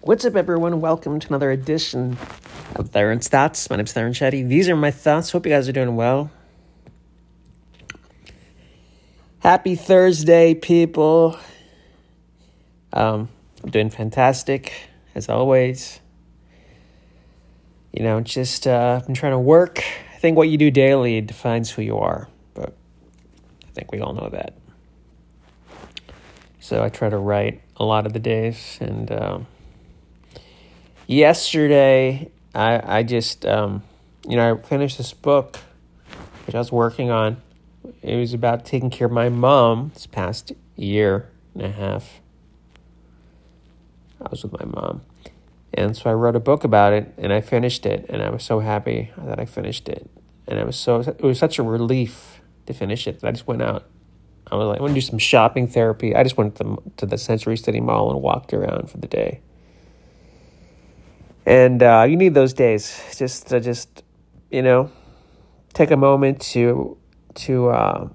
What's up, everyone? Welcome to another edition of Theron's Thoughts. My name's Theron Shetty. These are my thoughts. Hope you guys are doing well. Happy Thursday, people. Um, I'm doing fantastic, as always. You know, just uh, been trying to work. I think what you do daily defines who you are, but I think we all know that. So I try to write a lot of the days, and um, yesterday I I just um, you know I finished this book which I was working on. It was about taking care of my mom this past year and a half. I was with my mom. And so I wrote a book about it and I finished it and I was so happy that I finished it. And I was so it was such a relief to finish it that I just went out. I was like, I want to do some shopping therapy. I just went to, to the City Mall and walked around for the day. And uh, you need those days just to just, you know, take a moment to to uh,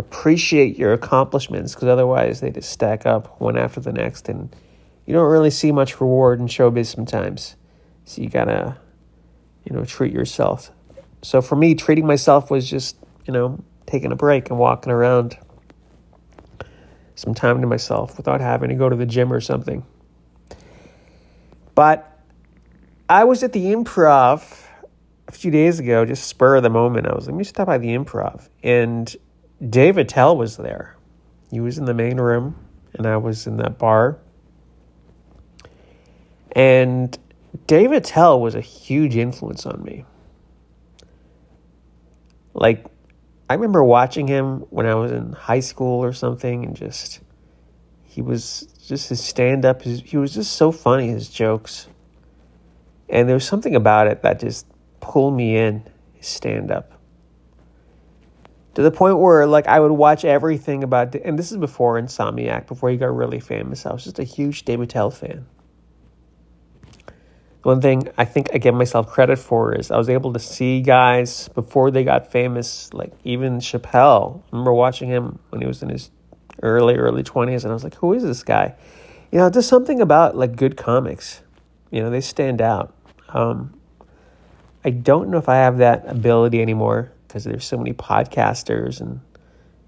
appreciate your accomplishments because otherwise they just stack up one after the next and you don't really see much reward in showbiz sometimes. So you gotta, you know, treat yourself. So for me, treating myself was just, you know, taking a break and walking around some time to myself without having to go to the gym or something. But I was at the improv a few days ago, just spur of the moment. I was like, let me stop by the improv. And Dave Attell was there. He was in the main room, and I was in that bar. And Dave Attell was a huge influence on me. Like, I remember watching him when I was in high school or something, and just, he was just his stand up, he was just so funny, his jokes. And there was something about it that just pulled me in, his stand up. To the point where, like, I would watch everything about, and this is before Insomniac, before he got really famous. I was just a huge Dave Attell fan. One thing I think I give myself credit for is I was able to see guys before they got famous, like even Chappelle. I remember watching him when he was in his early, early 20s, and I was like, who is this guy? You know, there's something about like good comics. You know, they stand out. Um, I don't know if I have that ability anymore because there's so many podcasters and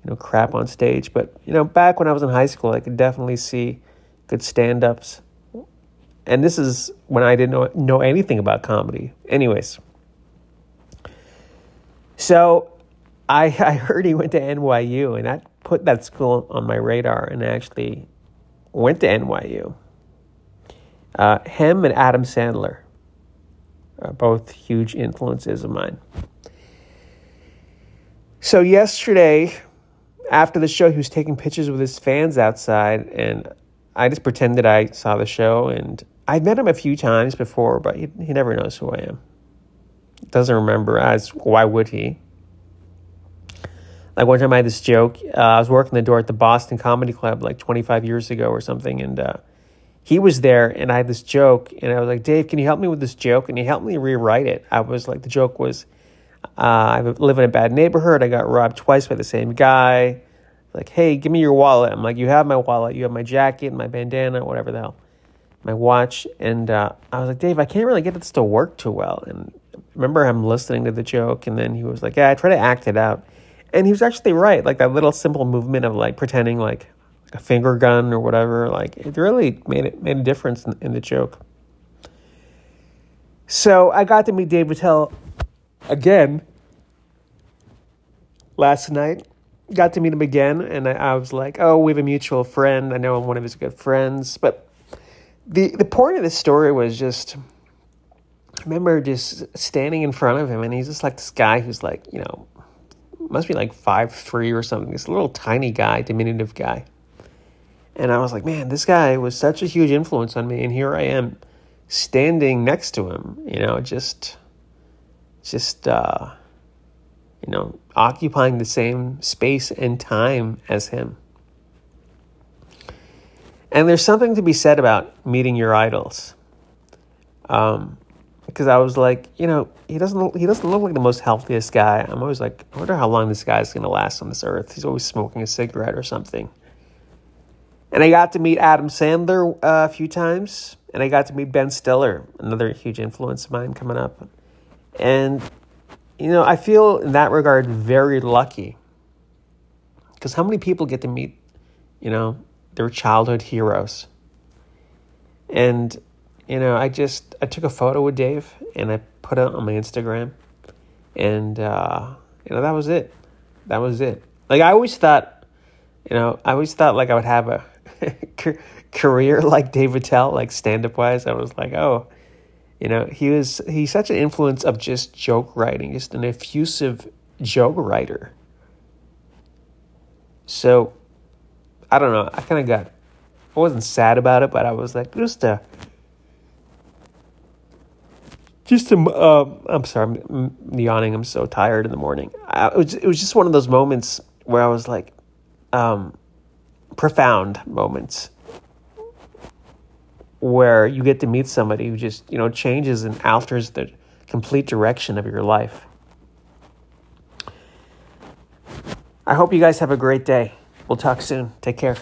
you know crap on stage. But you know, back when I was in high school, I could definitely see good stand-ups and this is when I didn't know, know anything about comedy. Anyways, so I, I heard he went to NYU, and that put that school on my radar, and actually went to NYU. Uh, him and Adam Sandler are both huge influences of mine. So yesterday, after the show, he was taking pictures with his fans outside, and I just pretended I saw the show, and I'd met him a few times before, but he, he never knows who I am. Doesn't remember as why would he? Like one time I had this joke. Uh, I was working the door at the Boston Comedy Club like 25 years ago or something, and uh, he was there, and I had this joke, and I was like, Dave, can you help me with this joke? And he helped me rewrite it. I was like, the joke was, uh, I live in a bad neighborhood. I got robbed twice by the same guy. Like, hey, give me your wallet. I'm like, you have my wallet. You have my jacket, my bandana, whatever the hell my watch, and uh, I was like, Dave, I can't really get this to work too well. And I remember him listening to the joke, and then he was like, Yeah, I try to act it out, and he was actually right. Like that little simple movement of like pretending like, a finger gun or whatever, like it really made it made a difference in, in the joke. So I got to meet Dave Attell again last night. Got to meet him again, and I, I was like, "Oh, we have a mutual friend. I know I'm one of his good friends." But the the point of this story was just I remember just standing in front of him and he's just like this guy who's like, you know, must be like five three or something, this little tiny guy, diminutive guy. And I was like, man, this guy was such a huge influence on me, and here I am standing next to him, you know, just just uh you know, occupying the same space and time as him. And there's something to be said about meeting your idols. Um, because I was like, you know, he doesn't he doesn't look like the most healthiest guy. I'm always like, I wonder how long this guy's gonna last on this earth. He's always smoking a cigarette or something. And I got to meet Adam Sandler uh, a few times, and I got to meet Ben Stiller, another huge influence of mine coming up. And, you know, I feel in that regard very lucky. Because how many people get to meet, you know, their childhood heroes? And, you know, I just, I took a photo with Dave and I put it on my Instagram. And, uh, you know, that was it. That was it. Like, I always thought, you know, I always thought like I would have a career like Dave Attell, like stand up wise. I was like, oh, you know, he was, he's such an influence of just joke writing, just an effusive joke writer. So, I don't know. I kind of got, I wasn't sad about it, but I was like, just a, just a, uh, I'm sorry, I'm yawning. I'm so tired in the morning. I, it, was, it was just one of those moments where I was like, um, profound moments where you get to meet somebody who just, you know, changes and alters the complete direction of your life. I hope you guys have a great day. We'll talk soon. Take care.